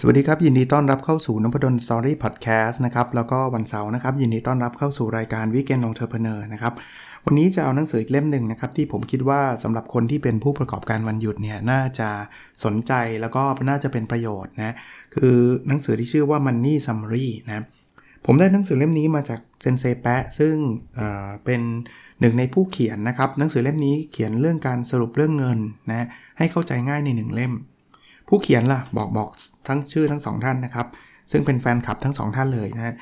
สวัสดีครับ ยินดีต้อนรับเข้าสู่ Nopadon Story Podcast นะครับแล้วก็วันเสาร์นะครับยินดีต้อนรับเข้าสู่รายการ Weekend Entrepreneur นะครับวันนี้จะเอาหนังสืออีกเล่มหนึ่งนะครับที่ผมคิดว่าสำหรับคนที่เป็นผู้ประกอบการวันหยุดเนี่ยน่าจะสนใจแล้วก็น่าจะเป็นประโยชน์นะคือหนังสือที่ชื่อว่า Money Summary นะผมได้หนังสือเล่มนี้มาจากเซนเซแปะซึ่งเเป็นหนึ่งในผู้เขียนนะครับหนังสือเล่มนี้เขียนเรื่องการสรุปเรื่องเงินนะให้เข้าใจง่ายในหนึ่งเล่ม ผู้เขียนล่ะบอกบอกทั้งชื่อทั้งสองท่านนะครับ ซึ่งเป็นแฟนคลับทั้งสองท่านเลยนะ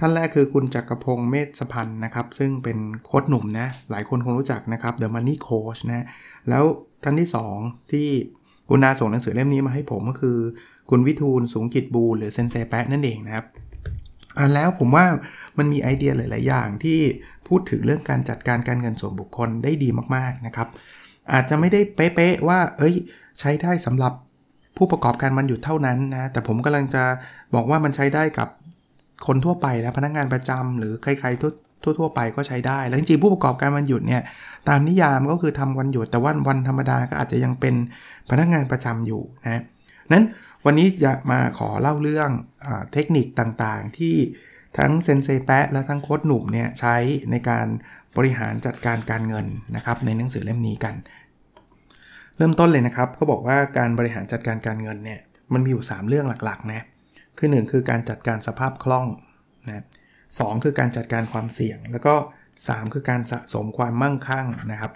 ท่านแรกคือคุณจักรพงศ์เมธสพันธ์นะครับ ซึ่งเป็นโค้ชหนุ่มนะหลายคนคงรู้จักนะครับ The Money Coach นะแล้วท่านที่ 2 ที่คุณนาส่งหนังสือเล่มนี้มาให้ผมก็คือ คุณวิทูลสูงกิจบูหรือเซนเซแปะนั่นเองนะครับอ่าแล้วผมว่ามันมีไอเดียหลาย ๆ อย่างที่พูดถึงเรื่องการจัดการการเงินส่วนบุคคลได้ดีมาก ๆ นะครับ อาจจะไม่ได้เป๊ะ ๆ ว่า เอ้ย ใช้ได้สำหรับ ผู้ประกอบการมันหยุดเท่านั้นนะ แต่ผมกำลังจะบอกว่ามันใช้ได้กับคนทั่วไปนะพนักงานประจำหรือใครๆทั่วทั่วไปก็ใช้ได้ แล้วจริงๆผู้ประกอบการวันหยุดเนี่ยตามนิยามก็คือทำวันหยุด แต่วันวันธรรมดาก็อาจจะยังเป็นพนักงานประจำอยู่นะนั้นวันนี้จะมาขอเล่าเรื่องอเทคนิคต่างๆ ที่ทั้งเซนเซแปะและทั้งโค้ดหนุ่มเนี่ยใช้ในการบริหารจัดการการเงินนะครับในหนังสือเล่มนี้กัน เริ่มต้นเลยนะครับเขาบอกว่าการบริหารจัดการการเงินเนี่ยมันมีอยู่ 3 เรื่องหลักๆนะคือ 1 คือการจัดการสภาพคล่องนะสคือการจัดการความเสี่ยง แล้วก็ 3 คือการสะสมความมั่งคั่งนะครับ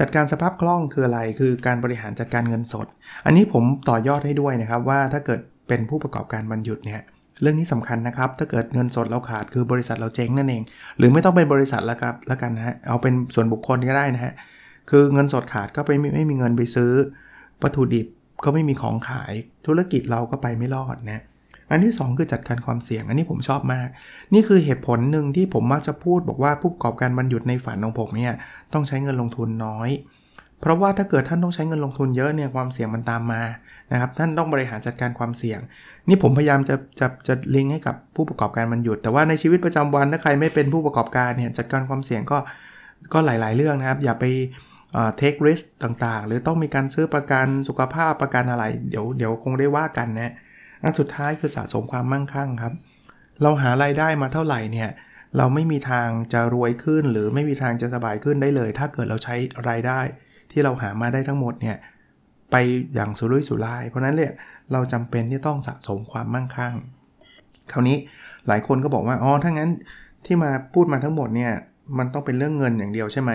จัดการสภาพคล่องคืออะไรคือการบริหารจัดการเงินสด อันนี้ผมต่อยอดให้ด้วยนะครับว่าถ้าเกิดเป็นผู้ประกอบการวันหยุดเนี่ยเรื่องนี้สำคัญนะครับ ถ้าเกิดเงินสดเราขาดคือบริษัทเราเจ๊งนั่นเอง หรือไม่ต้องเป็นบริษัทแล้วครับแล้วกันนะฮะเอาเป็นส่วนบุคคลก็ได้นะฮะ คือเงินสดขาดก็ไปไม่มีเงินไปซื้อวัตถุดิบก็ไม่มีของขายธุรกิจเราก็ไปไม่รอดนะอันที่ 2 คือจัดการความเสี่ยง อันนี้ผมชอบมาก นี่คือเหตุผลหนึ่งที่ผมมักจะพูดบอกว่าผู้ประกอบการบรรยุดในฝันของผมเนี่ยต้องใช้เงินลงทุนน้อย เพราะว่าถ้าเกิดท่านต้องใช้เงินลงทุนเยอะเนี่ยความเสี่ยงมันตามมานะครับท่านต้องบริหารจัดการความเสี่ยง นี่ผมพยายามจะจะจะลิงก์ให้กับผู้ประกอบการบรรยุดแต่ว่าในชีวิตประจำวันถ้าใครไม่เป็นผู้ประกอบการเนี่ยจัดการความเสี่ยงก็ก็หลาย ๆ เรื่องนะครับ อย่าไป เทคริสต่างๆ หรือต้องมีการซื้อประกันสุขภาพประกันอะไร เดี๋ยวเดี๋ยวคงได้ว่ากันนะอันสุดท้ายคือสะสมความมั่งคั่งครับ เราหาไรายได้มาเท่าไหร่เนี่ยเราไม่มีทางจะรวยขึ้น หรือไม่มีทางจะสบายขึ้นได้เลย ถ้าเกิดเราใช้รายได้ ที่เราหามาได้ทั้งหมดเนี่ยไปอย่างสุรุ่ยสุร่าย เพราะนั้นเนี่ยเราจำเป็นที่ต้องสะสมความมั่งคั่ง คราวนี้หลายคนก็บอกว่าอ๋อถ้างั้นที่มาพูดมาทั้งหมดเนี่ยมันต้องเป็นเรื่องเงินอย่างเดียวใช่ไหม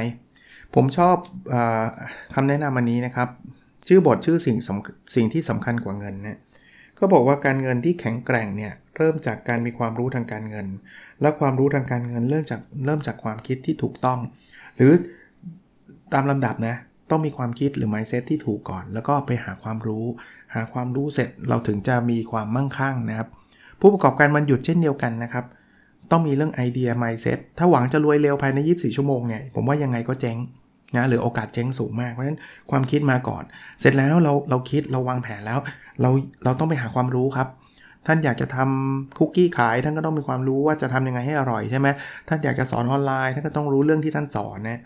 ผมชอบอคำแนะนำอันนี้นะครับ ชื่อบทชื่อสิ่งสิ่งที่สำคัญกว่าเงินนะก็บอกว่าการเงินที่แข็งแกร่งเนี่ยเริ่มจากการมีความรู้ทางการเงิน และความรู้ทางการเงินเริ่มจากเริ่มจากความคิดที่ถูกต้อง หรือตามลำดับนะต้องมีความคิดหรือ mindset ที่ถูกก่อน แล้วก็ไปหาความรู้ หาความรู้เสร็จเราถึงจะมีความมั่งคั่งนะครับ ผู้ประกอบการมันหยุดเช่นเดียวกันนะครับ ต้องมีเรื่องไอเดีย mindset ถ้าหวังจะรวยเร็วภายใน 24 ชั่วโมงเนี่ยผมว่ายังไงก็เจ๊ง นะหรือโอกาสเจ๊งสูงมากเพราะฉะนั้นความคิดมาก่อน เสร็จแล้วเราเราคิดเราวางแผนแล้ว เราเราต้องไปหาความรู้ครับ ท่านอยากจะทำคุกกี้ขายท่านก็ต้องมีความรู้ว่าจะทำยังไงให้อร่อยใช่ไหมท่านอยากจะสอนออนไลน์ท่านก็ต้องรู้เรื่องที่ท่านสอนนะ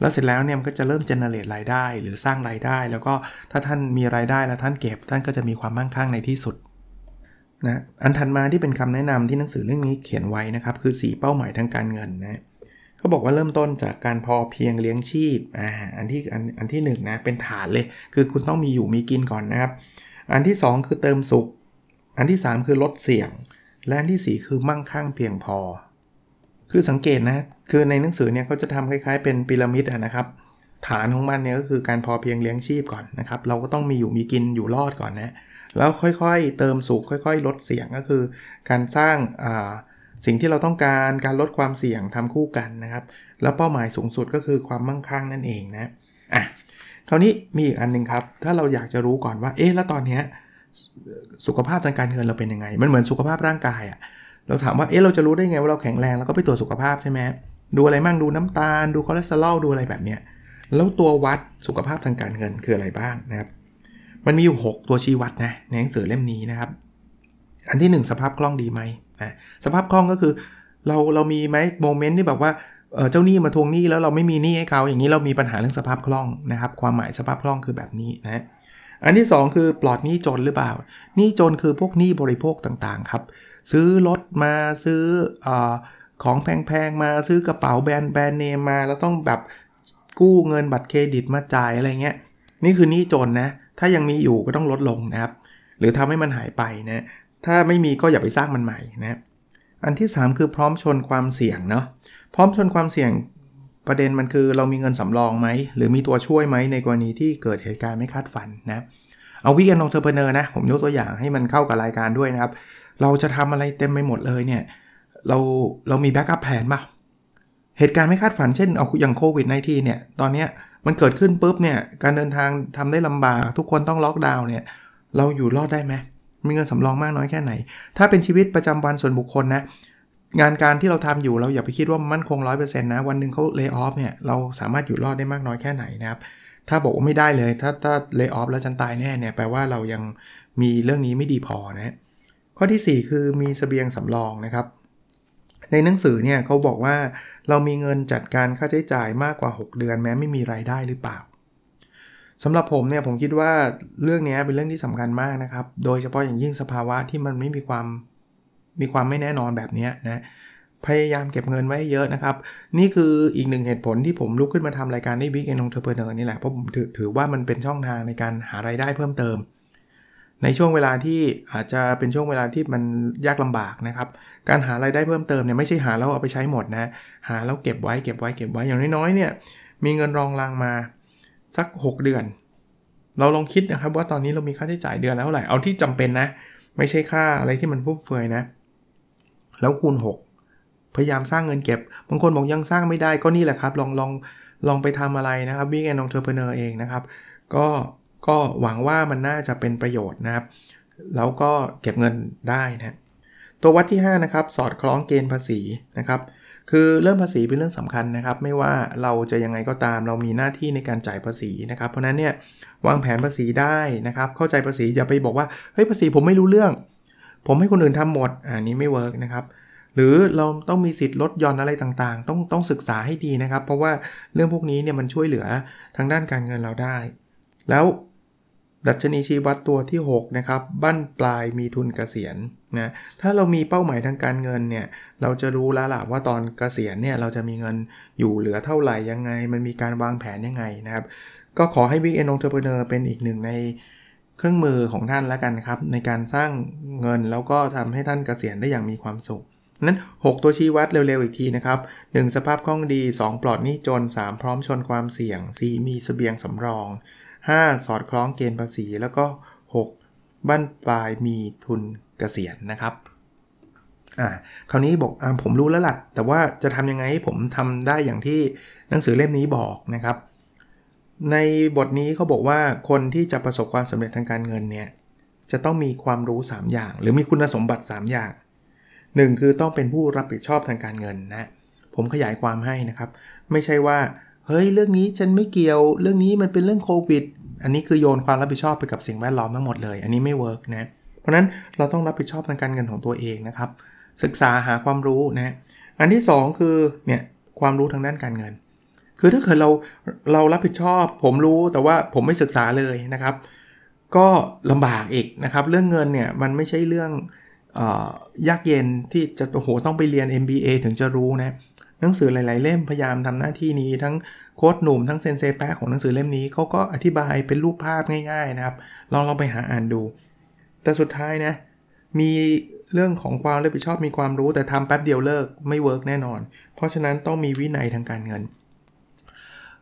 แล้วเสร็จแล้วเนี่ยมันก็จะเริ่มเจเนเรตรายได้ หรือสร้างรายได้ แล้วก็ถ้าท่านมีรายได้แล้วท่านเก็บ ท่านก็จะมีความมั่งคั่งในที่สุดนะอันถัดมาที่เป็นคำแนะนำที่หนังสือเรื่องนี้เขียนไว้นะครับคือ 4 เป้าหมายทางการเงินนะ เขาบอกว่าเริ่มต้นจากการพอเพียงเลี้ยงชีพอ่าอันที่อันอันที่1นนะเป็นฐานเลย คือคุณต้องมีอยู่มีกินก่อนนะครับ อันที่ 2 คือเติมสุข อันที่ 3 คือลดเสี่ยง และอันที่ 4 คือมั่งคั่งเพียงพอ คือสังเกตนะ คือในหนังสือเนี่ยเขาจะทำคล้ายๆ เป็นพีระมิดนะครับ ฐานของมันเนี่ยก็คือการพอเพียงเลี้ยงชีพก่อนนะครับ เราก็ต้องมีอยู่มีกินอยู่รอดก่อนนะ แล้วค่อยๆ เติมสุขค่อย ๆ ลดเสี่ยงก็คือ การสร้างอ่า สิ่งที่เราต้องการการลดความเสี่ยงทำคู่กันนะครับ แล้วเป้าหมายสูงสุดก็คือความมั่งคั่งนั่นเองนะอะคราวนี้มีอีกอันนึงครับ ถ้าเราอยากจะรู้ก่อนว่าเอ๊ะแล้วตอนนี้สุขภาพทางการเงินเราเป็นยังไง มันเหมือนสุขภาพร่างกายอะ่ะเราถามว่าเอ๊ะเราจะรู้ได้ไงว่าเราแข็งแรงแล้วก็ไปตรวจสุขภาพใช่ไหมดูอะไรมั่งดูน้ำตาล ดูคอเลสเตอรอลดูอะไรแบบเนี้ยแล้วตัววัดสุขภาพทางการเงินคืออะไรบ้างนะครับ มันมีอยู่ 6 ตัวชี้วัดนะในหนังสือเล่มนี้นะครับ อันที่ 1 สภาพคล่องดีไหม นะสภาพคล่องก็คือเราเรามีไหม moment ที่แบบว่าเจ้าหนี้มาทวงหนี้แล้วเราไม่มีหนี้ให้เขาอย่างนี้เรามีปัญหาเรื่องสภาพคล่องนะครับ ความหมายสภาพคล่องคือแบบนี้นะอันที่ 2 คือปลอดหนี้จนหรือเปล่าหนี้จนคือพวกหนี้บริโภคต่างๆครับซื้อรถมาซื้ออของแพงๆมาซื้อกระเป๋าแบรนด์แบรนด์เนมมา แล้วต้องแบบกู้เงินบัตรเครดิตมาจ่ายอะไรเงี้ยนี่คือหนี้จนนะถ้ายังมีอยู่ก็ต้องลดลงนะครับ หรือทำให้มันหายไปนะ ถ้าไม่มีก็อย่าไปสร้างมันใหม่นะอันที่ 3 คือพร้อมชนความเสี่ยงเนาะพร้อมชนความเสี่ยงประเด็นมันคือเรามีเงินสำรองไหม หรือมีตัวช่วยไหมในกรณีที่เกิดเหตุการณ์ไม่คาดฝันนะเอา Weekend Entrepreneur นะผมยกตัวอย่างให้มันเข้ากับรายการด้วยนะครับ เราจะทำอะไรเต็มไปหมดเลยเนี่ยเราเรามี backup plan ป่ะเหตุการณ์ไม่คาดฝันเช่นเอาอย่างโควิด -19 เนี่ยตอนเนี้ยมันเกิดขึ้นปุ๊บเนี่ยการเดินทางทำได้ลำบากทุกคนต้องล็อกดาวน์เนี่ยเราอยู่รอดได้ไหม มีเงินสำรองมากน้อยแค่ไหน ถ้าเป็นชีวิตประจำวันส่วนบุคคลนะ งานการที่เราทำอยู่เราอย่าไปคิดว่ามั่นคง 100%นะ วันหนึ่งเขา lay off เนี่ยเราสามารถอยู่รอดได้มากน้อยแค่ไหนนะครับ ถ้าบอกว่าไม่ได้เลย ถ้าถ้าเลิกออฟแล้วฉันตายแน่เนี่ยแปลว่าเรายังมีเรื่องนี้ไม่ดีพอนะข้อที่ 4 คือมีสเสบียงสำรองนะครับ ในหนังสือเนี่ยเขาบอกว่าเรามีเงินจัดการค่าใช้จ่ายมากกว่า 6 เดือนแม้ไม่มีรายได้หรือเปล่า สำหรับผมเนี่ยผมคิดว่าเรื่องนี้เป็นเรื่องที่สำคัญมากนะครับ โดยเฉพาะอย่างยิ่งสภาวะที่มันไม่มีความมีความไม่แน่นอนแบบนี้นะพยายามเก็บเงินไว้เยอะนะครับ นี่คืออีกหนึ่งเหตุผลที่ผมลุกขึ้นมาทำรายการในวิกเอนองเทอร์เพเนอร์นี่แหละเพราะผมถือถือว่ามันเป็นช่องทางในการหารายได้เพิ่มเติม ในช่วงเวลาที่อาจจะเป็นช่วงเวลาที่มันยากลำบากนะครับ การหารายได้เพิ่มเติมเนี่ยไม่ใช่หาแล้วเอาไปใช้หมดนะหาแล้วเก็บไว้เก็บไว้เก็บไว้อย่างน้อยๆเนี่ยมีเงินรองรางมา สัก 6 เดือน เราลองคิดนะครับว่าตอนนี้เรามีค่าใช้จ่ายเดือนแล้วเท่าไหร่เอาที่จำเป็นนะ ไม่ใช่ค่าอะไรที่มันฟุ่มเฟือยนะ แล้วคูณ 6 พยายามสร้างเงินเก็บบางคนบอกยังสร้างไม่ได้ก็นี่แหละครับ ลองลองลองไปทำอะไรนะครับวิ่งแอนนองเทอร์เพเนอร์เองนะครับ ก็ก็หวังว่ามันน่าจะเป็นประโยชน์นะครับ แล้วก็เก็บเงินได้นะตัววัดที่ 5 นะครับ สอดคล้องเกณฑ์ภาษีนะครับ คือเรื่องภาษีเป็นเรื่องสำคัญนะครับ ไม่ว่าเราจะยังไงก็ตามเรามีหน้าที่ในการจ่ายภาษีนะครับ เพราะนั้นเนี่ยวางแผนภาษีได้นะครับ เข้าใจภาษีอย่าไปบอกว่าเฮ้ยภาษีผมไม่รู้เรื่อง ผมให้คนอื่นทำหมดอันนี้ไม่เวิร์กนะครับหรือเราต้องมีสิทธิ์ลดย่อนอะไรต่างๆ ต้องต้องศึกษาให้ดีนะครับ เพราะว่าเรื่องพวกนี้เนี่ยมันช่วยเหลือทางด้านการเงินเราได้ แล้ว ดัชนีชี้วัดตัวที่ 6 นะครับ บั้นปลายมีทุนเกษียณนะถ้าเรามีเป้าหมายทางการเงินเนี่ย เราจะรู้แล้วล่ะว่าตอนเกษียณเนี่ย เราจะมีเงินอยู่เหลือเท่าไหร่ยังไง มันมีการวางแผนยังไงนะครับ ก็ขอให้ Weekend Entrepreneur เป็นอีกหนึ่งในเครื่องมือของท่านแล้วกันครับ ในการสร้างเงินแล้วก็ทำให้ท่านเกษียณได้อย่างมีความสุขนั้น 6 ตัวชี้วัดเร็วๆ อีกทีนะครับ 1. สภาพคล่องดี 2. ปลอดหนี้จน 3. พร้อมชนความเสี่ยง 4. มีเสบียงสำรอง 5. สอดคล้องเกณฑ์ภาษี แล้วก็ 6. บั้นปลายมีทุนเกษียณนะครับอ่าคราวนี้บอกอ่าผมรู้แล้วล่ะ แต่ว่าจะทำยังไงให้ผมทำได้อย่างที่หนังสือเล่มนี้บอกนะครับ ในบทนี้เขาบอกว่าคนที่จะประสบความสำเร็จทางการเงินเนี่ยจะต้องมีความรู้ 3 อย่าง หรือมีคุณสมบัติ 3 อย่าง 1 คือต้องเป็นผู้รับผิดชอบทางการเงินนะผมขยายความให้นะครับ ไม่ใช่ว่า เฮ้ยเรื่องนี้ฉันไม่เกี่ยว เรื่องนี้มันเป็นเรื่องโควิด อันนี้คือโยนความรับผิดชอบไปกับสิ่งแวดล้อมทั้งหมดเลย อันนี้ไม่เวิร์กนะ เพราะนั้นเราต้องรับผิดชอบทางการเงินของตัวเองนะครับ ศึกษาหาความรู้นะ อันที่ 2 คือเนี่ยความรู้ทางด้านการเงิน คือถ้าเกิดเราเรารับผิดชอบ ผมรู้แต่ว่าผมไม่ศึกษาเลยนะครับ ก็ลำบากอีกนะครับ เรื่องเงินเนี่ยมันไม่ใช่เรื่องยากเย็นที่จะโอ้โหต้องไปเรียน MBA ถึงจะรู้นะ หนังสือหลาย ๆ เล่มพยายามทำหน้าที่นี้ ทั้งโค้ดหนุ่มทั้งเซนเซแปะของหนังสือเล่มนี้เขาก็อธิบายเป็นรูปภาพง่าย ๆ นะครับ ลองลองไปหาอ่านดู แต่สุดท้ายนะมีเรื่องของความรับผิดชอบมีความรู้แต่ทำแป๊บเดียวเลิกไม่ work แน่นอน เพราะฉะนั้นต้องมีวินัยทางการเงิน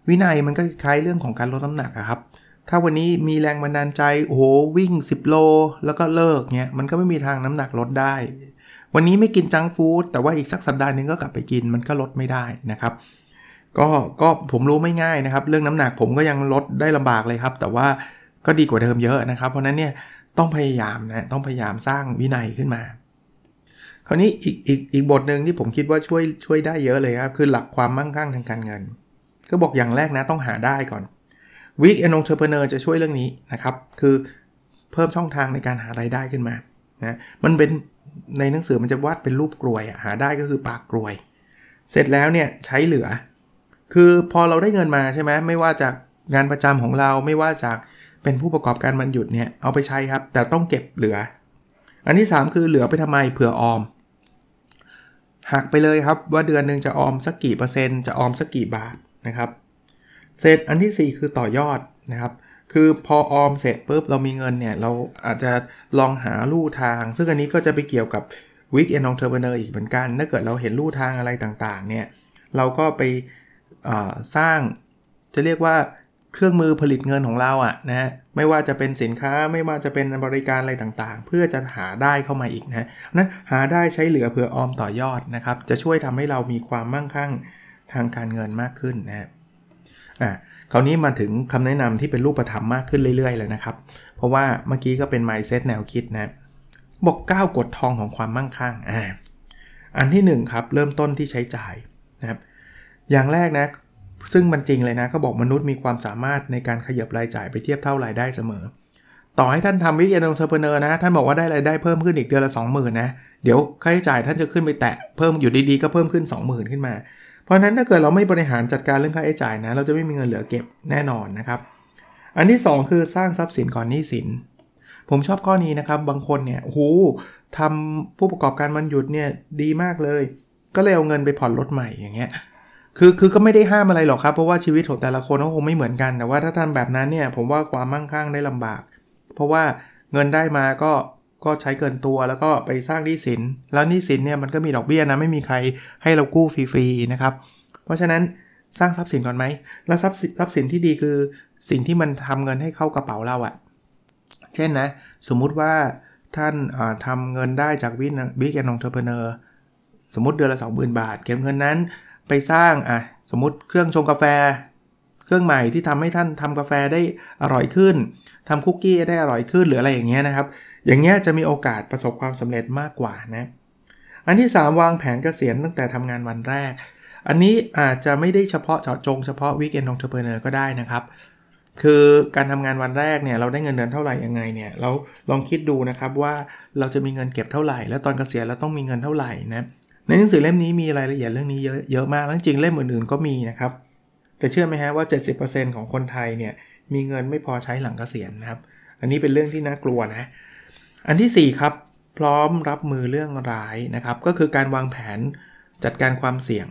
วินัยมันก็คล้ายเรื่องของการลดน้ำหนักครับ ถ้าวันนี้มีแรงบันดาลใจโอ้โหวิ่ง 10 โล แล้วก็เลิกเนี้ยมันก็ไม่มีทางน้ำหนักลดได้ วันนี้ไม่กิน junk food แต่ว่าอีกสักสัปดาห์นึงก็กลับไปกินมันก็ลดไม่ได้นะครับ ก็ก็ผมรู้ไม่ง่ายนะครับ เรื่องน้ำหนักผมก็ยังลดได้ลำบากเลยครับ แต่ว่าก็ดีกว่าเดิมเยอะนะครับ เพราะนั้นเนี่ยต้องพยายามนะต้องพยายามสร้างวินัยขึ้นมา คราวนี้อีกอีกอีกบทหนึ่งที่ผมคิดว่าช่วยช่วยได้เยอะเลยครับคือหลักความมั่งคั่งทางการเงิน ก็บอกอย่างแรกนะต้องหาได้ก่อน Week and Entrepreneur จะช่วยเรื่องนี้นะครับ คือเพิ่มช่องทางในการหาไรายได้ขึ้นมานะมันเป็น ในหนังสือมันจะวาดเป็นรูปกลวยหาได้ก็คือปากกลวย เสร็จแล้วเนี่ยใช้เหลือ คือพอเราได้เงินมาใช่ไหมไม่ว่าจากงานประจำของเราไม่ว่าจากเป็นผู้ประกอบการวันหยุดเนี่ยเอาไปใช้ครับ แต่ต้องเก็บเหลือ อันที่ 3 คือเหลือไปทำไมเพื่อออมหักไปเลยครับว่าเดือนหนึ่งจะออมสักกี่เปอร์เซ็นต์จะออมสักกี่บาทนะครับ เสร็จอันที่ 4 คือต่อยอดนะครับ คือพอออมเสร็จปุ๊บเรามีเงินเนี่ย เราอาจจะลองหาลู่ทาง ซึ่งอันนี้ก็จะไปเกี่ยวกับ weekend entrepreneur อีกเหมือนกัน ถ้าเกิดเราเห็นลู่ทางอะไรต่างๆ เนี่ย เราก็ไปสร้างจะเรียกว่าเครื่องมือผลิตเงินของเราอะ่ะนะไม่ว่าจะเป็นสินค้าไม่ว่าจะเป็นบริการอะไรต่างๆ เพื่อจะหาได้เข้ามาอีกนะนั้นหาได้ใช้เหลือเผื่อออมต่อยอดนะครับ จะช่วยทำให้เรามีความมั่งคั่งทางการเงินมากขึ้นนะอะ คราวนี้มาถึงคำแนะนำที่เป็นรูปธรรมมากขึ้นเรื่อยๆเลยนะครับ เพราะว่าเมื่อกี้ก็เป็น mindset แนวคิดนะบอก9กฎทองของความมั่งคั่งอ่าอันที่1ครับเริ่มต้นที่ใช้จ่ายนะครับอย่างแรกนะซึ่งมันจริงเลยนะเขาบอกมนุษย์มีความสามารถในการขยับรายจ่ายไปเทียบเท่ารายได้เสมอ ต่อให้ท่านทำ weekend entrepreneur นะ ท่านบอกว่าได้รายได้เพิ่มขึ้นอีกเดือนละ 20,000นะ เดี๋ยวค่าใช้จ่ายท่านจะขึ้นไปแตะเพิ่มอยู่ดีๆ ก็เพิ่มขึ้น 20,000 ขึ้นมา เพราะนั้นถ้าเกิดเราไม่บริหารจัดการเรื่องค่าใช้จ่ายนะ เราจะไม่มีเงินเหลือเก็บแน่นอนนะครับ อันที่ 2 คือสร้างทรัพย์สินก่อนหนี้สิน ผมชอบข้อนี้นะครับ บางคนเนี่ยโหทำผู้ประกอบการมันหยุดเนี่ยดีมากเลย ก็เลยเอาเงินไปผ่อนรถใหม่อย่างเงี้ยคือคือก็ไม่ได้ห้ามอะไรหรอกครับ เพราะว่าชีวิตของแต่ละคนก็คงไม่เหมือนกัน แต่ว่าถ้าทำแบบนั้นเนี่ยผมว่าความมั่งคั่งได้ลำบาก เพราะว่าเงินได้มาก็ ก็ใช้เกินตัวแล้วก็ไปสร้างหนี้สิน แล้วหนี้สินเนี่ยมันก็มีดอกเบี้ยนะไม่มีใครให้เรากู้ฟรีๆนะครับ เพราะฉะนั้นสร้างทรัพย์สินก่อนไหม แล้วทรัพย์ทรัพย์สินที่ดีคือสิ่งที่มันทำเงินให้เข้ากระเป๋าเราอะเช่นนะ สมมุติว่าท่านทำเงินได้จาก weekend entrepreneur สมมติเดือนละ 20,000 บาท เก็บเงินนั้นไปสร้างอะสมมติเครื่องชงกาแฟ เครื่องใหม่ที่ทำให้ท่านทำกาแฟได้อร่อยขึ้นทำคุกกี้ได้อร่อยขึ้นหรืออะไรอย่างเงี้ยนะครับ อย่างเงี้ยจะมีโอกาสประสบความสำเร็จมากกว่านะ อันที่ 3 วางแผนเกษียณตั้งแต่ทำงานวันแรก อันนี้อาจจะไม่ได้เฉพาะเจาะจงเฉพาะ weekend entrepreneur ก็ได้นะครับ คือการทำงานวันแรกเนี่ยเราได้เงินเดือนเท่าไหร่ยังไงเนี่ยเราลองคิดดูนะครับว่าเราจะมีเงินเก็บเท่าไหร่ แล้วตอนเกษียณเราต้องมีเงินเท่าไหร่นะในหนังสือเล่มนี้มีรายละเอียดเรื่องนี้เยอะเยอะมากแล้วจริงเล่มอื่นๆก็มีนะครับแต่เชื่อไหมฮะว่า 70%ของคนไทยเนี่ยมีเงินไม่พอใช้หลังเกษียณนะครับ อันนี้เป็นเรื่องที่น่ากลัวนะ อันที่ 4 ครับ พร้อมรับมือเรื่องร้ายนะครับ ก็คือการวางแผนจัดการความเสี่ยง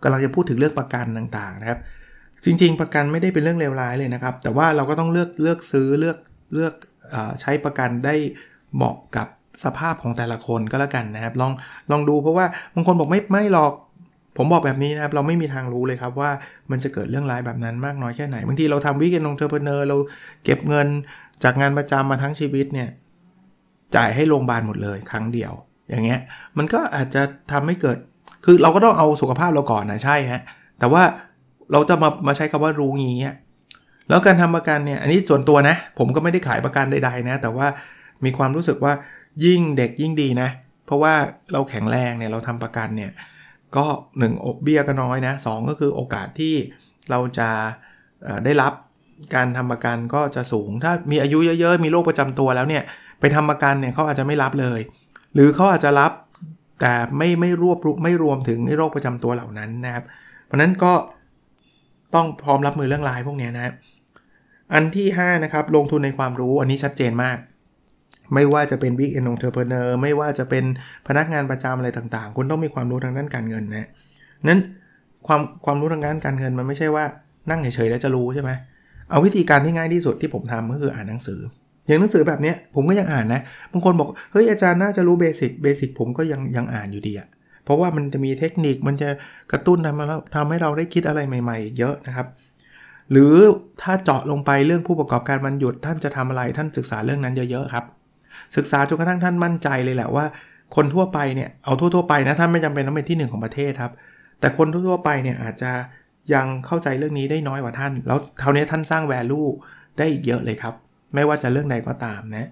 ก็เราจะพูดถึงเรื่องประกันต่างๆนะครับ จริง ๆ ประกันไม่ได้เป็นเรื่องเลวร้ายเลยนะครับ แต่ว่าเราก็ต้องเลือกเลือกซื้อเลือกเลือกอใช้ประกันได้เหมาะกับสภาพของแต่ละคนก็แล้วกันนะครับ ลองลองดูเพราะว่าบางคนบอกไม่ไม่หรอกผมบอกแบบนี้นะครับ เราไม่มีทางรู้เลยครับว่ามันจะเกิดเรื่องร้ายแบบนั้นมากน้อยแค่ไหนบางทีเราทำวิกเกนองเทอร์เพเนอร์เราเก็บเงิน จากงานประจำมาทั้งชีวิตเนี่ยจ่ายให้โรงพยาบาลหมดเลยครั้งเดียว อย่างเงี้ยมันก็อาจจะทำให้เกิด คือเราก็ต้องเอาสุขภาพเราก่อนนะใช่ฮะแต่ว่าเราจะมามาใช้คำว่ารู้งี้แล้วการทำประกันเนี่ยอันนี้ส่วนตัวนะ ผมก็ไม่ได้ขายประกันใดๆนะ แต่ว่ามีความรู้สึกว่ายิ่งเด็กยิ่งดีนะ เพราะว่าเราแข็งแรงเนี่ยเราทำประกันเนี่ยก็1อกเบี้ยก็น้อยนะสก็คือโอกาสที่เราจะได้รับ การทำประกันก็จะสูง ถ้ามีอายุเยอะๆ มีโรคประจำตัวแล้วเนี่ย ไปทำประกันเนี่ยเขาอาจจะไม่รับเลย หรือเขาอาจจะรับแต่ไม่ไม่รวบไม่รวมถึงโรคประจำตัวเหล่านั้นนะครับ เพราะนั้นก็ต้องพร้อมรับมือเรื่องรายพวกนี้นะอันที่ 5 นะครับ ลงทุนในความรู้อันนี้ชัดเจนมาก ไม่ว่าจะเป็น Big Entrepreneur ไม่ว่าจะเป็นพนักงานประจำอะไรต่างๆ คุณต้องมีความรู้ทางด้านการเงินนะนั้นความความรู้ทางด้านการเงินมันไม่ใช่ว่านั่งเฉยๆแล้วจะรู้ใช่ไหม เอาวิธีการที่ง่ายที่สุดที่ผมทำก็คืออ่านหนังสือ อย่างหนังสือแบบนี้ผมก็ยังอ่านนะ บางคนบอกเฮ้ยอาจารย์น่าจะรู้เบสิกเบสิกผมก็ยังยังอ่านอยู่ดีอะเพราะว่ามันจะมีเทคนิคมันจะกระตุ้นทำแล้วทำให้เราได้คิดอะไรใหม่ๆ เยอะนะครับ หรือถ้าเจาะลงไปเรื่องผู้ประกอบการมันหยุดท่านจะทำอะไรท่านศึกษาเรื่องนั้นเยอะๆครับ ศึกษาจนกระทั่งท่านมั่นใจเลยแหละว่า คนทั่วไปเนี่ยเอาทั่วๆไปนะท่านไม่จำเป็นต้องเป็นที่หนึ่งของประเทศครับแต่คนทั่วๆไปเนี่ยอาจจะ ยังเข้าใจเรื่องนี้ได้น้อยกว่าท่าน แล้วเท่านี้ท่านสร้างแวลูได้อีกเยอะเลยครับ ไม่ว่าจะเรื่องใดก็ตามนะ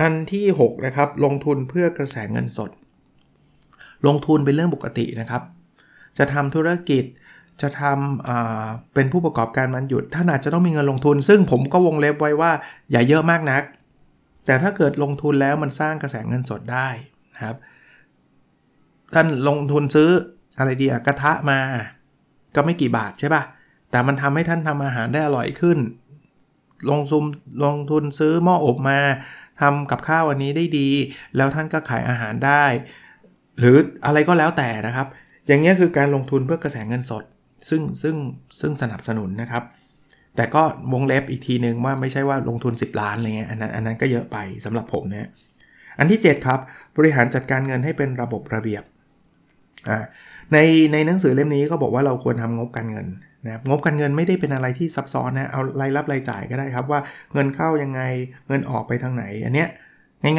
อันที่ 6 นะครับ ลงทุนเพื่อกระแสเงินสด ลงทุนเป็นเรื่องปกตินะครับ จะทำธุรกิจจะทำเป็นผู้ประกอบการมันหยุด ท่านอาจจะต้องมีเงินลงทุน ซึ่งผมก็วงเล็บไว้ว่าอย่าเยอะมากนัก แต่ถ้าเกิดลงทุนแล้วมันสร้างกระแสเงินสดได้นะครับ ท่านลงทุนซื้ออะไรดีอะกระทะมา ก็ไม่กี่บาทใช่ปะ่ะ แต่มันทำให้ท่านทำอาหารได้อร่อยขึ้น ลงทุนลงทุนซื้อหม้ออบมาทำกับข้าววันนี้ได้ดี แล้วท่านก็ขายอาหารได้ หรืออะไรก็แล้วแต่นะครับ อย่างนี้คือการลงทุนเพื่อกระแสเงินสด ซึ่งซึ่งซึ่งสนับสนุนนะครับ แต่ก็วงเล็บอีกทีนึงว่าไม่ใช่ว่าลงทุน 10 ล้านอะไรเงี้ยอันนั้นอันนั้นก็เยอะไปสำหรับผมเนะอันที่ 7 ครับ บริหารจัดการเงินให้เป็นระบบระเบียบ ในในหนังสือเล่มนี้ก็บอกว่าเราควรทำงบการเงินนะครับงบการเงินไม่ได้เป็นอะไรที่ซับซ้อนนะเอารายรับรายจ่ายก็ได้ครับว่าเงินเข้ายังไงเงินออกไปทางไหน อันเนี้ย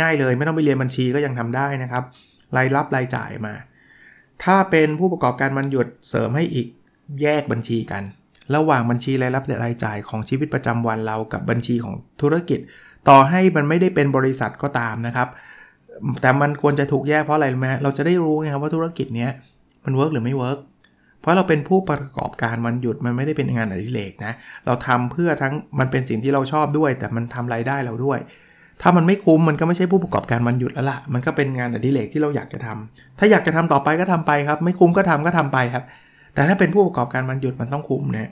ง่ายๆเลยไม่ต้องไปเรียนบัญชีก็ยังทำได้นะครับ รายรับรายจ่ายมา ถ้าเป็นผู้ประกอบการวันหยุดเสริมให้อีกแยกบัญชีกัน ระหว่างบัญชีรายรับรายจ่ายของชีวิตประจำวันเรากับบัญชีของธุรกิจ ต่อให้มันไม่ได้เป็นบริษัทก็ตามนะครับ แต่มันควรจะถูกแยกเพราะอะไรไหมเราจะได้รู้ไงครับว่าธุรกิจเนี้ยมัน work หรือไม่ work เพราะเราเป็นผู้ประกอบการวันหยุดมันไม่ได้เป็นงานอดิเรกนะ เราทำเพื่อทั้งมันเป็นสิ่งที่เราชอบด้วย แต่มันทำรายได้เราด้วย ถ้ามันไม่คุ้มมันก็ไม่ใช่ผู้ประกอบการวันหยุดแล้วล่ะ มันก็เป็นงานอดิเรกที่เราอยากจะทำถ้าอยากจะทำต่อไปก็ทำไปครับ ไม่คุ้มก็ทำก็ทำไปครับ แต่ถ้าเป็นผู้ประกอบการมันหยุดมันต้องคุ้มนะ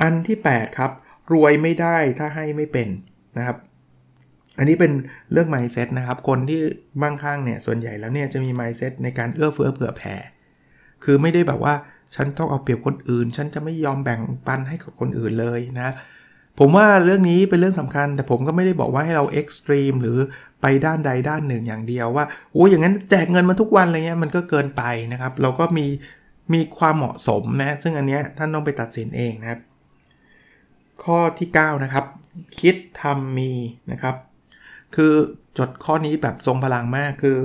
อันที่ 8 ครับ รวยไม่ได้ถ้าให้ไม่เป็นนะครับ อันนี้เป็นเรื่อง mindset นะครับ คนที่บ้างข้างเนี่ย ส่วนใหญ่แล้วเนี่ยจะมี mindset ในการเอื้อเฟื้อเผื่อแผ่ คือไม่ได้แบบว่าฉันต้องเอาเปรียบคนอื่น ฉันจะไม่ยอมแบ่งปันให้กับคนอื่นเลยนะ ผมว่าเรื่องนี้เป็นเรื่องสำคัญ แต่ผมก็ไม่ได้บอกว่าให้เราเอ็กซ์ตรีมหรือไปด้านใดด้านหนึ่งอย่างเดียวว่าโอ้ยอย่างนั้นแจกเงินมาทุกวันอะไรเงี้ยมันก็เกินไปนะครับ เราก็มีมีความเหมาะสมนะ ซึ่งอันเนี้ยท่านต้องไปตัดสินเองนะครับ ข้อที่ 9 นะครับ คิดทำมีนะครับ คือจดข้อนี้แบบทรงพลังมากคือ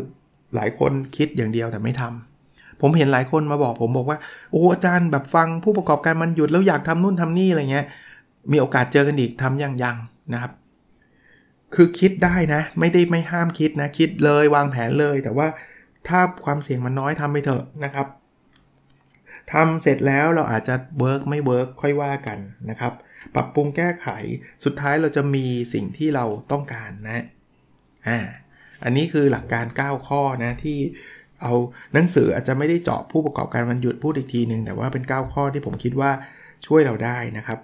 หลายคนคิดอย่างเดียวแต่ไม่ทำผมเห็นหลายคนมาบอกผมบอกว่าโอ้อาจารย์แบบฟังผู้ประกอบการมันหยุดแล้วอยากทำนู่นทำนี่อะไรเงี้ยมีโอกาสเจอกันอีกทำยังยังนะครับ คือคิดได้นะ ไม่ได้ไม่ห้ามคิดนะ คิดเลยวางแผนเลย แต่ว่าถ้าความเสี่ยงมันน้อยทำไปเถอะนะครับทำเสร็จแล้วเราอาจจะ work ไม่ work ค่อยว่ากันนะครับ ปรับปรุงแก้ไขสุดท้ายเราจะมีสิ่งที่เราต้องการนะ อ่าอันนี้คือหลักการ 9 ข้อนะที่เอาหนังสืออาจจะไม่ได้เจาะผู้ประกอบการวันหยุดพูดอีกทีหนึ่งแต่ว่าเป็น 9 ข้อที่ผมคิดว่าช่วยเราได้นะครับ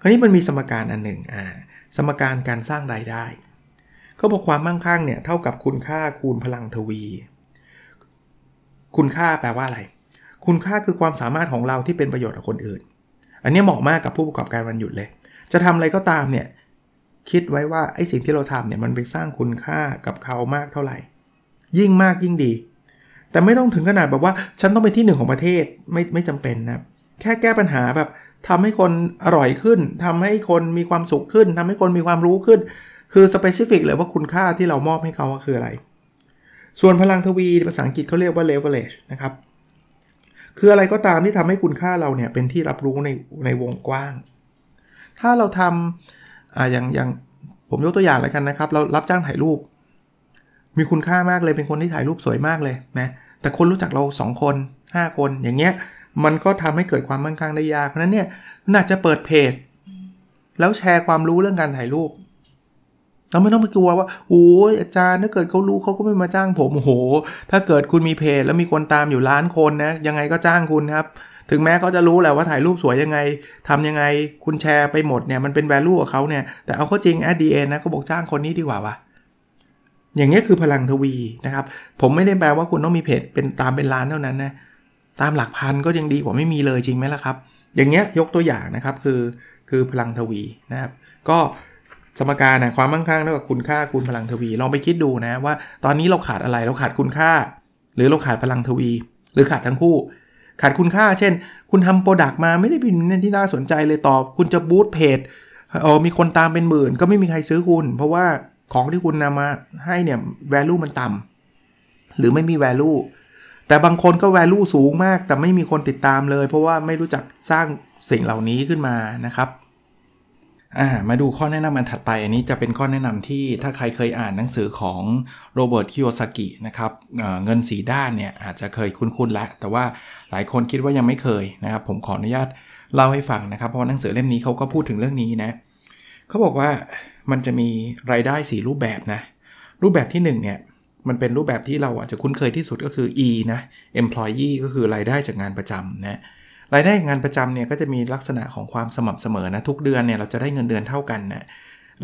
คราวนี้มันมีสมการอันหนึ่งอ่าสมการการสร้างรายได้เขาบอกความมั่งคั่งเนี่ยเท่ากับคุณค่าคูณพลังทวี คุณค่าแปลว่าอะไร คุณค่าคือความสามารถของเราที่เป็นประโยชน์กับคนอื่น อันนี้เหมาะมากกับผู้ประกอบการวันหยุดเลย จะทำอะไรก็ตามเนี่ย คิดไว้ว่าไอ้สิ่งที่เราทำเนี่ยมันไปสร้างคุณค่ากับเขามากเท่าไหร่ ยิ่งมากยิ่งดี แต่ไม่ต้องถึงขนาดแบบว่าฉันต้องเป็นที่หนึ่งของประเทศไม่ไม่จำเป็นนะแค่แก้ปัญหาแบบทำให้คนอร่อยขึ้นทำให้คนมีความสุขขึ้นทำให้คนมีความรู้ขึ้น คือสเปซิฟิกเลยว่าคุณค่าที่เรามอบให้เขาคืออะไร ส่วนพลังทวีภาษาอังกฤษเขาเรียกว่า leverage นะครับคืออะไรก็ตามที่ทำให้คุณค่าเราเนี่ยเป็นที่รับรู้ในในวงกว้าง ถ้าเราทำ อ่าอย่างอย่างผมยกตัวอย่างแล้วกันนะครับ เรารับจ้างถ่ายรูป มีคุณค่ามากเลยเป็นคนที่ถ่ายรูปสวยมากเลยนะแต่คนรู้จักเรา 2 คน 5 คนอย่างเงี้ยมันก็ทำให้เกิดความมั่งคั่งได้ยากเพราะนั้นเนี่ยน่าจะเปิดเพจ แล้วแชร์ความรู้เรื่องการถ่ายรูปเราไม่ต้องไปกลัวว่าโอ้ยอาจารย์ถ้าเกิดเขารู้เขาก็ไม่มาจ้างผมโอ้โห ถ้าเกิดคุณมีเพจแล้วมีคนตามอยู่ล้านคนนะยังไงก็จ้างคุณครับ ถึงแม้เขาจะรู้แหละว่าถ่ายรูปสวยยังไงทำยังไงคุณแชร์ไปหมดเนี่ยมันเป็นแวลูของเขาเนี่ย แต่เอาเข้าจริงแอดดีเอ็นนะก็บอกจ้างคนนี้ดีกว่าวะอย่างนี้คือพลังทวีนะครับ ผมไม่ได้แปลว่าคุณต้องมีเพจเป็นตามเป็นล้านเท่านั้นนะตามหลักพันก็ยังดีกว่าไม่มีเลยจริงไหมล่ะครับ อย่างเงี้ยยกตัวอย่างนะครับคือคือพลังทวีนะครับ ก็สมการนะความมั่งคั่งเท่ากับคุณค่าคูณพลังทวี ลองไปคิดดูนะว่าตอนนี้เราขาดอะไรเราขาดคุณค่า หรือเราขาดพลังทวี หรือขาดทั้งคู่ ขาดคุณค่า เช่น คุณทำโปรดักต์มาไม่ได้เป็นที่น่าสนใจเลยตอบ คุณจะบูตเพจเออมีคนตามเป็นหมื่น ก็ไม่มีใครซื้อคุณ เพราะว่าของที่คุณนำมาให้เนี่ย value มันต่ำหรือไม่มี value แต่บางคนก็ value สูงมาก แต่ไม่มีคนติดตามเลย เพราะว่าไม่รู้จักสร้างสิ่งเหล่านี้ขึ้นมานะครับ อ่ามาดูข้อแนะนำอันถัดไป อันนี้จะเป็นข้อแนะนำที่ถ้าใครเคยอ่านหนังสือของโรเบิร์ตคิโอซากินะครับเงินสี่ด้านเนี่ยอาจจะเคยคุ้นๆแล้ว แต่ว่าหลายคนคิดว่ายังไม่เคยนะครับ ผมขออนุญาตเล่าให้ฟังนะครับ เพราะหนังสือเล่มนี้เขาก็พูดถึงเรื่องนี้นะเขาบอกว่ามันจะมีรายได้ 4 รูปแบบนะ รูปแบบที่1เนี่ยมันเป็นรูปแบบที่เราอาจจะคุ้นเคยที่สุดก็คือ E นะ employee ก็คือรายได้จากงานประจำนะ รายได้งานประจำเนี่ยก็จะมีลักษณะของความสม่ำเสมอนะทุกเดือนเนี่ยเราจะได้เงินเดือนเท่ากันนะ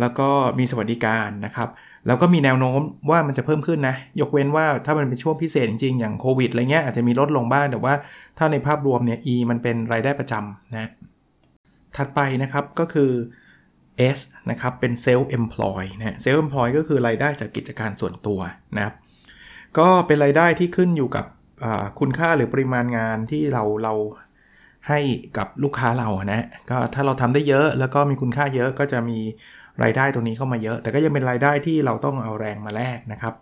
แล้วก็มีสวัสดิการนะครับแล้วก็มีแนวโน้มว่ามันจะเพิ่มขึ้นนะ ยกเว้นว่าถ้ามันเป็นช่วงพิเศษจริงๆ อย่างโควิดอะไรเงี้ยอาจจะมีลดลงบ้าง แต่ว่าถ้าในภาพรวมเนี่ย E มันเป็นรายได้ประจำนะ ถัดไปนะครับก็คือ S นะครับ เป็น self employ นะ self employ ก็คือรายได้จากกิจการส่วนตัวนะครับ ก็เป็นรายได้ที่ขึ้นอยู่กับคุณค่าหรือปริมาณงานที่เราเรา ให้กับลูกค้าเรานะก็ถ้าเราทำได้เยอะแล้วก็มีคุณค่าเยอะก็จะมีรายได้ตรงนี้เข้ามาเยอะ แต่ก็ยังเป็นรายได้ที่เราต้องเอาแรงมาแลกนะครับ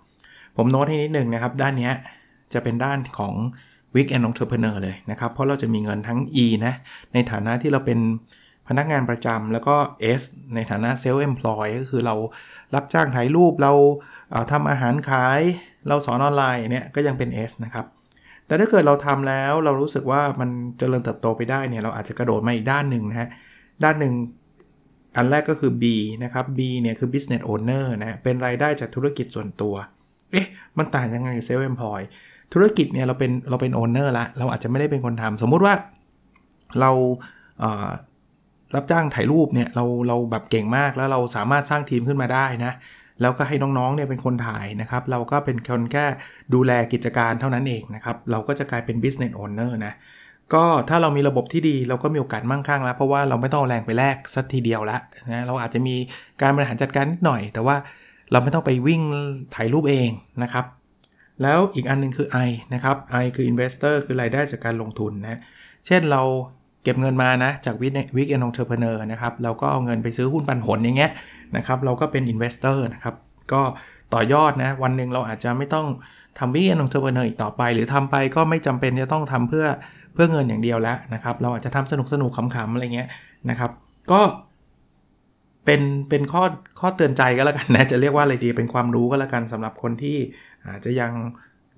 ผมโน้ตให้นิดนึงนะครับ ด้านนี้จะเป็นด้านของ Week and Entrepreneur เลยนะครับ เพราะเราจะมีเงินทั้ง E นะในฐานะที่เราเป็นพนักงานประจำแล้วก็ S ในฐานะ Self Employ ก็คือเรารับจ้างถ่ายรูปเราทำอาหารขาย เราสอนออนไลน์เนี่ยก็ยังเป็น S นะครับ แต่ถ้าเกิดเราทำแล้วเรารู้สึกว่ามันจเจริญเติบโตไปได้เนี่ยเราอาจจะกระโดดมาอีกด้านหนึ่งนะฮะด้านหนึ่งอันแรกก็คือ B นะครับ B เนี่ยคือ business owner นะเป็นรายได้จากธุรกิจส่วนตัว เอ๊ะ มันต่างยังไง self employ ธุรกิจเนี่ยเราเป็นเราเป็น owner ละ เราอาจจะไม่ได้เป็นคนทำสมมุติว่าเรารับจ้างถ่ายรูปเนี่ยเราเราแบบเก่งมากแล้วเราสามารถสร้างทีมขึ้นมาได้นะ แล้วก็ให้น้องๆเนี่ยเป็นคนถ่ายนะครับ เราก็เป็นคนแค่ดูแลกิจการเท่านั้นเองนะครับ เราก็จะกลายเป็น business owner นะ ก็ถ้าเรามีระบบที่ดีเราก็มีโอกาสมั่งคั่งแล้ว เพราะว่าเราไม่ต้องแรงไปแลกสักทีเดียวละนะ เราอาจจะมีการบริหารจัดการนิดหน่อย แต่ว่าเราไม่ต้องไปวิ่งถ่ายรูปเองนะครับ แล้วอีกอันนึงคือ I นะครับ I คือ investor คือรายได้จากการลงทุนนะ เช่นเรา เก็บเงินมานะจาก week weekend entrepreneur นะครับเราก็เอาเงินไปซื้อหุ้นปันผลอย่างเงี้ยนะครับเราก็เป็น investor นะครับก็ต่อยอดนะวันหนึ่งเราอาจจะไม่ต้องทำ weekend entrepreneur อีกต่อไป หรือทำไปก็ไม่จำเป็นจะต้องทำเพื่อเพื่อเงินอย่างเดียวแล้วนะครับเราอาจจะทำสนุกสนุกขำๆอะไรเงี้ยนะครับก็เป็นเป็นข้อข้อเตือนใจก็แล้วกันนะจะเรียกว่าอะไรดีเป็นความรู้ก็แล้วกันสำหรับคนที่อาจจะยัง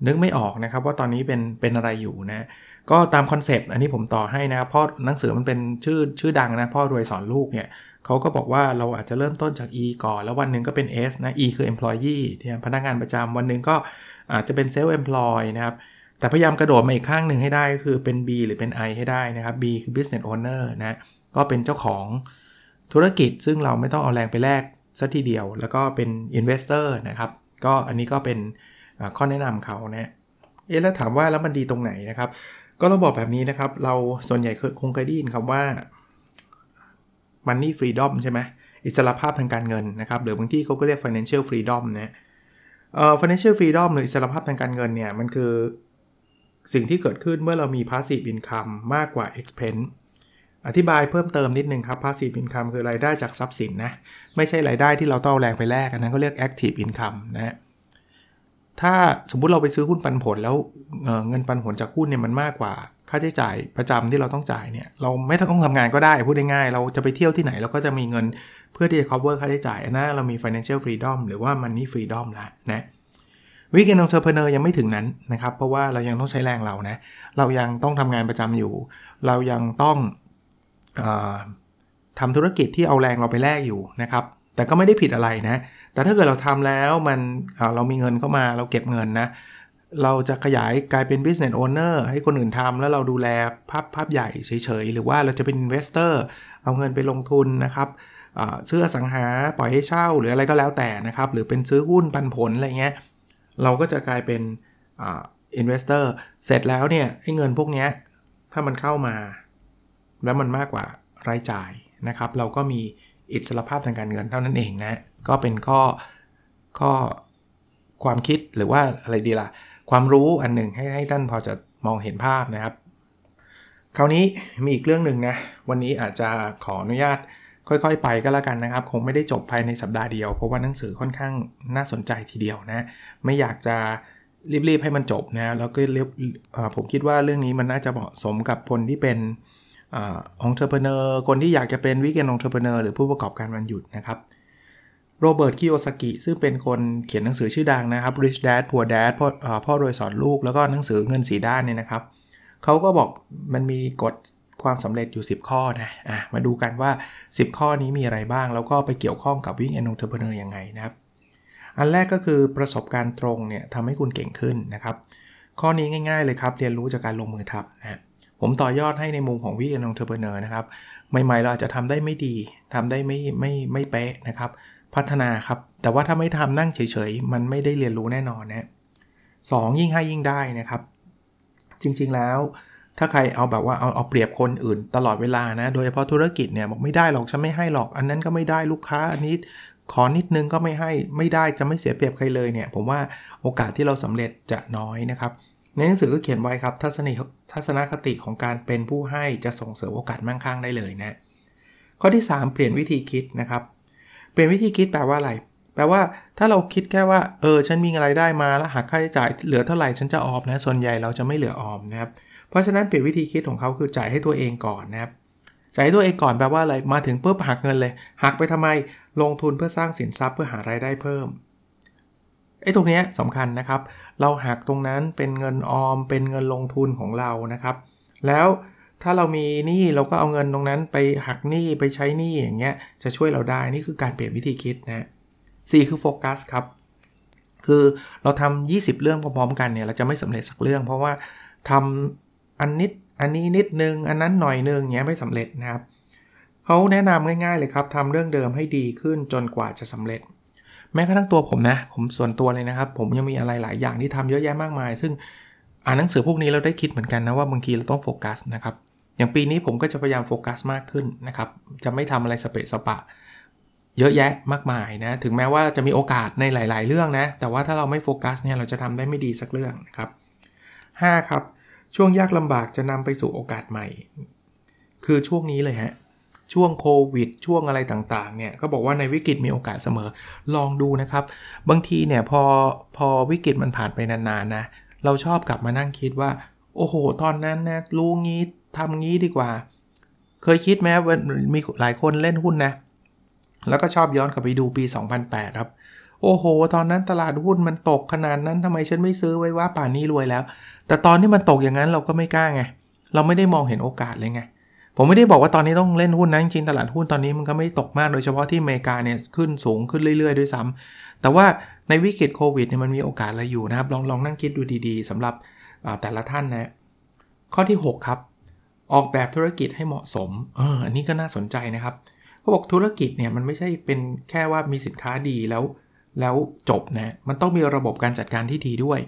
นึกไม่ออกนะครับว่าตอนนี้เป็นเป็นอะไรอยู่นะก็ตามคอนเซปต์อันนี้ผมต่อให้นะครับเพราะหนังสือมันเป็นชื่อชื่อดังนะพ่อรวยสอนลูกเนี่ยเขาก็บอกว่าเราอาจจะเริ่มต้นจาก E ก่อน แล้ววันหนึ่งก็เป็น S นะ E คือ employee ที่พนักงานประจำวันหนึ่งก็อาจจะเป็น self employ นะครับแต่พยายามกระโดดมาอีกข้างหนึ่งให้ได้ก็คือเป็น B หรือเป็น I ให้ได้นะครับ B คือ business owner นะก็เป็นเจ้าของธุรกิจซึ่งเราไม่ต้องเอาแรงไปแลกสัทีเดียว แล้วก็เป็น investor นะครับก็อันนี้ก็เป็น ข้อแนะนำเขานะเอ๊ะแล้วถามว่าแล้วมันดีตรงไหนนะครับ ก็ต้องบอกแบบนี้นะครับ เราส่วนใหญ่คงเคยได้ยินคำว่า money freedom ใช่ไหมอิสรภาพทางการเงินนะครับ หรือบางที่เขาก็เรียก financial freedom นะเอ่อ financial freedom หรืออิสรภาพทางการเงินเนี่ย มันคือสิ่งที่เกิดขึ้นเมื่อเรามี passive income มากกว่า expense อธิบายเพิ่มเติมนิดนึงครับ passive income คือรายได้จากทรัพย์สินนะ ไม่ใช่รายได้ที่เราต้องแรงไปแลกอันนั้นเขาเรียก active income นะ ถ้าสมมุติเราไปซื้อหุ้นปันผลแล้วเงินปันผลจากหุ้นเนี่ยมันมากกว่า ค่าใช้จ่ายประจำที่เราต้องจ่ายเนี่ยเราไม่ต้องทำงานก็ได้พูดง่ายๆเราจะไปเที่ยวที่ไหนเราก็จะมีเงินเพื่อที่จะ cover ค่าใช้จ่ายนะเรามี financial freedom หรือว่า money freedom แล้วนะweekend entrepreneur ยังไม่ถึงนั้นนะครับ เพราะว่าเรายังต้องใช้แรงเรานะเรายังต้องทำงานประจำอยู่ เรายังต้องอทำธุรกิจที่เอาแรงเราไปแลกอยู่นะครับ แต่ก็ไม่ได้ผิดอะไรนะ แต่ถ้าเกิดเราทำแล้วมันเรามีเงินเข้ามาเราเก็บเงินนะ เราจะขยายกลายเป็น business owner ให้คนอื่นทำแล้วเราดูแลภาพภาพใหญ่เฉยๆ หรือว่าเราจะเป็น investor เอาเงินไปลงทุนนะครับซื้ออสังหาปล่อยให้เช่าหรืออะไรก็แล้วแต่นะครับ หรือเป็นซื้อหุ้นปันผลอะไรเงี้ยเราก็จะกลายเป็น investor เสร็จแล้วเนี่ยไอ้เงินพวกนี้ถ้ามันเข้ามา แล้วมันมากกว่ารายจ่ายนะครับ เราก็มี อิสรภาพทางการเงินเท่านั้นเองนะก็เป็นข้อข้อความคิดหรือว่าอะไรดีล่ะ ความรู้อันหนึ่งให้ให้ท่านพอจะมองเห็นภาพนะครับ คราวนี้มีอีกเรื่องหนึ่งนะ วันนี้อาจจะขออนุญาตค่อยๆ ไปก็แล้วกันนะครับ คงไม่ได้จบภายในสัปดาห์เดียว เพราะว่าหนังสือค่อนข้างน่าสนใจทีเดียวนะ ไม่อยากจะรีบๆให้มันจบนะแล้วก็เรียบผมคิดว่าเรื่องนี้มันน่าจะเหมาะสมกับคนที่เป็น entrepreneur คนที่อยากจะเป็น weekend entrepreneur หรือผู้ประกอบการวันหยุดนะครับโรเบิร์ตคิโอซากิซึ่งเป็นคนเขียนหนังสือชื่อดังนะครับ Rich Dad Poor Dad พ่อพ่อรวยสอนลูกแล้วก็หนังสือเงินสี่ด้านเนี่ยนะครับเขาก็บอกมันมีกฎความสำเร็จอยู่ 10 ข้อนะอะมาดูกันว่า 10 ข้อนี้มีอะไรบ้าง แล้วก็ไปเกี่ยวข้องกับ weekend entrepreneur ยังไงนะครับ อันแรกก็คือประสบการณ์ตรงเนี่ยทำให้คุณเก่งขึ้นนะครับ ข้อนี้ง่ายๆเลยครับ เรียนรู้จากการลงมือทำนะ ผมต่อยอดให้ในมุมของ weekend entrepreneur นะครับ ใหม่ๆเราอาจจะทำได้ไม่ดีทำได้ไม่ไม่ไม่เป๊ะนะครับ พัฒนาครับ แต่ว่าถ้าไม่ทำนั่งเฉยๆ มันไม่ได้เรียนรู้แน่นอนนะสยิ่งให้ยิ่งได้นะครับ จริงๆแล้ว ถ้าใครเอาแบบว่าเอาเอาเปรียบคนอื่นตลอดเวลานะ โดยเฉพาะธุรกิจเนี่ยบอกไม่ได้หรอกฉันไม่ให้หรอก อันนั้นก็ไม่ได้ลูกค้าอันนี้ขอนิดนึงก็ไม่ให้ไม่ได้จะไม่เสียเปรียบใครเลยเนี่ย ผมว่าโอกาสที่เราสำเร็จจะน้อยนะครับ ในหนังสือก็เขียนไว้ครับทัศนทัศนคติของการเป็นผู้ให้จะส่งเสริมโอกาสมั่งคั่งได้เลยนะข้อที่ 3 เปลี่ยนวิธีคิดนะครับ เปลี่ยนวิธีคิดแปลว่าอะไร แปลว่าถ้าเราคิดแค่ว่าเออฉันมีอะไรได้มาแล้วหักค่าใช้จ่ายเหลือเท่าไหร่ฉันจะออมนะส่วนใหญ่เราจะไม่เหลือออมนะครับเพราะฉะนั้นเปลี่ยนวิธีคิดของเขาคือจ่ายให้ตัวเองก่อนนะครับจ่ายให้ตัวเองก่อนแปลว่าอะไรมาถึงปุ๊บหักเงินเลย หักไปทำไมลงทุนเพื่อสร้างสินทรัพย์เพื่อหารายได้เพิ่ม ไอ้ตรงนี้สำคัญนะครับ เราหักตรงนั้นเป็นเงินออม เป็นเงินลงทุนของเรานะครับ แล้วถ้าเรามีหนี้เราก็เอาเงินตรงนั้นไปหักหนี้ไปใช้หนี้อย่างเงี้ยจะช่วยเราได้นี่คือการเปลี่ยนวิธีคิดนะสี่คือโฟกัสครับ คือเราทำ20 เรื่องพร้อมๆกันเนี่ยเราจะไม่สำเร็จสักเรื่อง เพราะว่าทำอันนิดอันนี้นิดนึง อันนั้นหน่อยนึงเงี้ยไม่สำเร็จนะครับเขาแนะนำง่ายๆเลยครับทำเรื่องเดิมให้ดีขึ้นจนกว่าจะสำเร็จ แม้กระทั่งตัวผมนะ ผมส่วนตัวเลยนะครับ ผมยังมีอะไรหลายอย่างที่ทำเยอะแยะมากมาย ซึ่งอ่านหนังสือพวกนี้เราได้คิดเหมือนกันนะว่าบางทีเราต้องโฟกัสนะครับ อย่างปีนี้ผมก็จะพยายามโฟกัสมากขึ้นนะครับ จะไม่ทำอะไรสเปะสปะ เยอะแยะมากมายนะ ถึงแม้ว่าจะมีโอกาสในหลาย ๆ เรื่องนะ แต่ว่าถ้าเราไม่โฟกัสเนี่ยเราจะทำได้ไม่ดีสักเรื่องนะครับ 5 ครับ ช่วงยากลำบากจะนำไปสู่โอกาสใหม่ คือช่วงนี้เลยฮะ ช่วงโควิด ช่วงอะไรต่างๆเนี่ยก็บอกว่าในวิกฤตมีโอกาสเสมอลองดูนะครับ บางทีเนี่ยพอพอวิกฤตมันผ่านไปนานๆนะเราชอบกลับมานั่งคิดว่า โอ้โห ตอนนั้นนะรู้งี้ทำงี้ดีกว่า เคยคิดไหมว่ามีหลายคนเล่นหุ้นนะ แล้วก็ชอบย้อนกลับไปดูปี 2008 ครับ โอ้โห ตอนนั้นตลาดหุ้นมันตกขนาดนั้นทำไมฉันไม่ซื้อไว้ว่าป่านนี้รวยแล้ว แต่ตอนที่มันตกอย่างนั้นเราก็ไม่กล้าไง เราไม่ได้มองเห็นโอกาสเลยไง ผมไม่ได้บอกว่าตอนนี้ต้องเล่นหุ้นนะจริงตลาดหุ้นตอนนี้มันก็ไม่ตกมากโดยเฉพาะที่อเมริกาเนี่ยขึ้นสูงขึ้นเรื่อยๆ ด้วยซ้แต่ว่าในวิกฤตโควิดเนี่ยมันมีโอกาสอะไรอยู่นะครับ ลองลองนั่งคิดดูดีๆสำหรับแต่ละท่านนะ ข้อที่ 6 ครับ ออกแบบธุรกิจให้เหมาะสมเอออันนี้ก็น่าสนใจนะครับเขาบอกธุรกิจเนี่ยมันไม่ใช่เป็นแค่ว่ามีสินค้าดีแล้วแล้วจบนะมันต้องมีระบบการจัดการที่ดีด้วย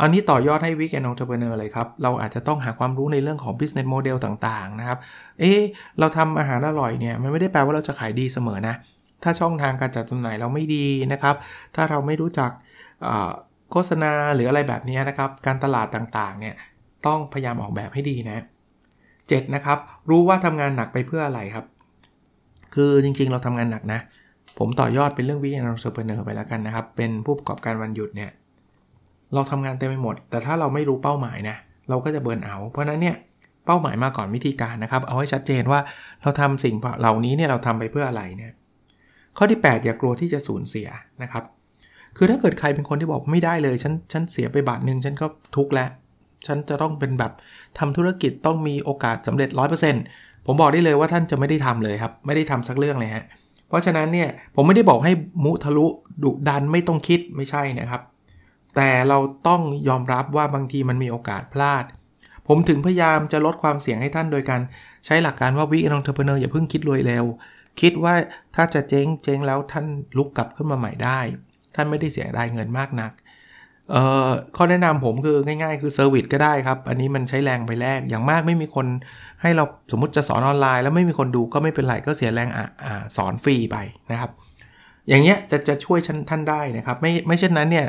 อันนี้ต่อยอดให้ weekend entrepreneur เลยครับ เราอาจจะต้องหาความรู้ในเรื่องของ business model ต่างๆ นะครับ เอ๊เราทำอาหารอร่อยเนี่ย มันไม่ได้แปลว่าเราจะขายดีเสมอนะ ถ้าช่องทางการจัดจำหน่ายเราไม่ดีนะครับ ถ้าเราไม่รู้จักโฆษณาหรืออะไรแบบนี้นะครับ การตลาดต่างๆ เนี่ย ต้องพยายามออกแบบให้ดีนะ 7 นะครับ รู้ว่าทำงานหนักไปเพื่ออะไรครับ คือจริงๆ เราทำงานหนักนะ ผมต่อยอดเป็นเรื่องวิกแอนนองเทอร์เบเนอร์ไปแล้วกันนะครับ เป็นผู้ประกอบการวันหยุดเนี่ย เราทำงานเต็มไปหมด แต่ถ้าเราไม่รู้เป้าหมายนะ เราก็จะเบิร์นเอา เพราะนั้นเนี่ยเป้าหมายมาก่อนวิธีการนะครับ เอาให้ชัดเจนว่าเราทำสิ่งเหล่านี้เนี่ยเราทำไปเพื่ออะไรเนี่ย ข้อที่ 8 อย่ากลัวที่จะสูญเสียนะครับ คือถ้าเกิดใครเป็นคนที่บอกไม่ได้เลย ฉันฉันเสียไปบาทหนึ่งฉันก็ทุกข์แล้วฉันจะต้องเป็นแบบทำธุรกิจต้องมีโอกาสสำเร็จ 100%ผมบอกได้เลยว่าท่านจะไม่ได้ทำเลยครับ ไม่ได้ทำสักเรื่องเลยฮะเพราะฉะนั้นเนี่ยผมไม่ได้บอกให้มุทะลุดุดันไม่ต้องคิดไม่ใช่นะครับ แต่เราต้องยอมรับว่าบางทีมันมีโอกาสพลาด ผมถึงพยายามจะลดความเสี่ยงให้ท่านโดยการใช้หลักการว่า weekend entrepreneur อย่าเพิ่งคิดรวยเร็ว คิดว่าถ้าจะเจ๊งเจ๊งแล้วท่านลุกกลับขึ้นมาใหม่ได้ ท่านไม่ได้เสียรายเงินมากนักข้อแนะนำผมคือง่ายๆ คือ service ก็ได้ครับ อันนี้มันใช้แรงไปแลกอย่างมากไม่มีคนให้เราสมมติจะสอนออนไลน์ แล้วไม่มีคนดูก็ไม่เป็นไรก็เสียแรงอสอนฟรีไปนะครับ อย่างเงี้ยจะจะช่วยท่านได้นะครับ ไม่ไม่เช่นนั้นเนี่ย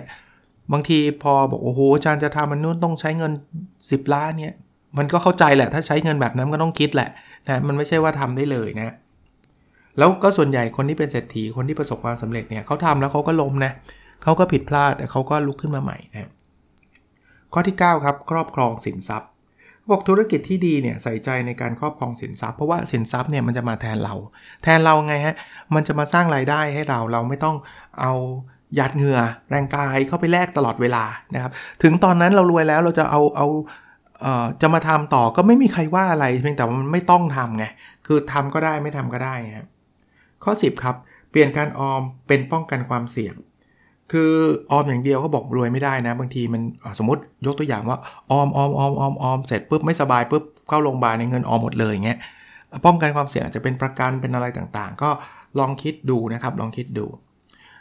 บางทีพอบอกโอ้โหอาจารย์จะทำมันนู้นต้องใช้เงิน 10 ล้านเนี่ย มันก็เข้าใจแหละ ถ้าใช้เงินแบบนั้นก็ต้องคิดแหละนะมันไม่ใช่ว่าทำได้เลยนะแล้วก็ส่วนใหญ่คนที่เป็นเศรษฐีคนที่ประสบความสำเร็จเนี่ยเขาทำแล้วเขาก็ล้มนะเขาก็ผิดพลาดแต่เขาก็ลุกขึ้นมาใหม่นะข้อที่ 9 ครับ ครอบครองสินทรัพย์บอกธุรกิจที่ดีเนี่ยใส่ใจในการครอบครองสินทรัพย์เพราะว่าสินทรัพย์เนี่ยมันจะมาแทนเรา แทนเราไงฮะมันจะมาสร้างรายได้ให้เราเราไม่ต้องเอา หยาดเหงื่อแรงกายเข้าไปแลกตลอดเวลานะครับ ถึงตอนนั้นเรารวยแล้วเราจะเอาเอาจะมาทำต่อก็ไม่มีใครว่าอะไรเพียงแต่มันไม่ต้องทำไงคือทำก็ได้ไม่ทำก็ได้ครับข้อ 10 ครับ เปลี่ยนการออมเป็นป้องกันความเสี่ยง คือออมอย่างเดียวเขาบอกรวยไม่ได้นะ บางทีมันสมมติยกตัวอย่างว่าออมออมออมออมออมเสร็จปุ๊บไม่สบายปุ๊บเข้าโรงพยาบาลในเงินออมหมดเลยอย่างเงี้ยป้องกันความเสี่ยงจะเป็นประกันเป็นอะไรต่างๆ ก็ลองคิดดูนะครับลองคิดดู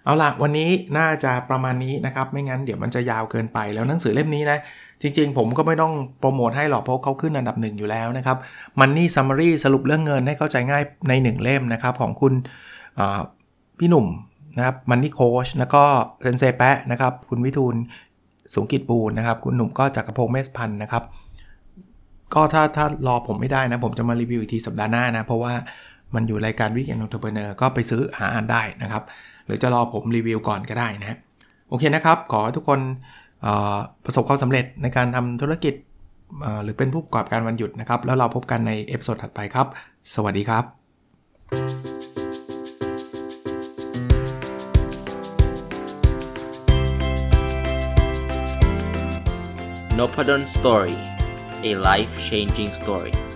เอาล่ะวันนี้น่าจะประมาณนี้นะครับ ไม่งั้นเดี๋ยวมันจะยาวเกินไปแล้วหนังสือเล่มนี้นะ จริง ๆ ผมก็ไม่ต้องโปรโมทให้หรอกเพราะเขาขึ้นอันดับหนึ่งอยู่แล้วนะครับ Money Summary สรุปเรื่องเงินให้เข้าใจง่ายใน 1 เล่มนะครับ ของคุณพี่หนุ่มนะครับมันนี่โคชแล้วก็เซนเซแปะนะครับ คุณวิทูลสูงกิจปูนนะครับ คุณหนุ่มก็จากรพงศ์เมสพันธ์นะครับ ก็ถ้าถ้ารอผมไม่ได้นะ ผมจะมารีวิวอีกทีสัปดาห์หน้านะ เพราะว่ามันอยู่รายการ weekend entrepreneur ก็ไปซื้อหาอ่านได้นะครับ หรือจะรอผมรีวิวก่อนก็ได้นะ โอเคนะครับ ขอให้ทุกคนประสบความสำเร็จในการทำธุรกิจหรือเป็นผู้ประกอบการวันหยุดนะครับ แล้วเราพบกันใน episode ถัดไปครับ สวัสดีครับ n o p a d o n Story a life changing story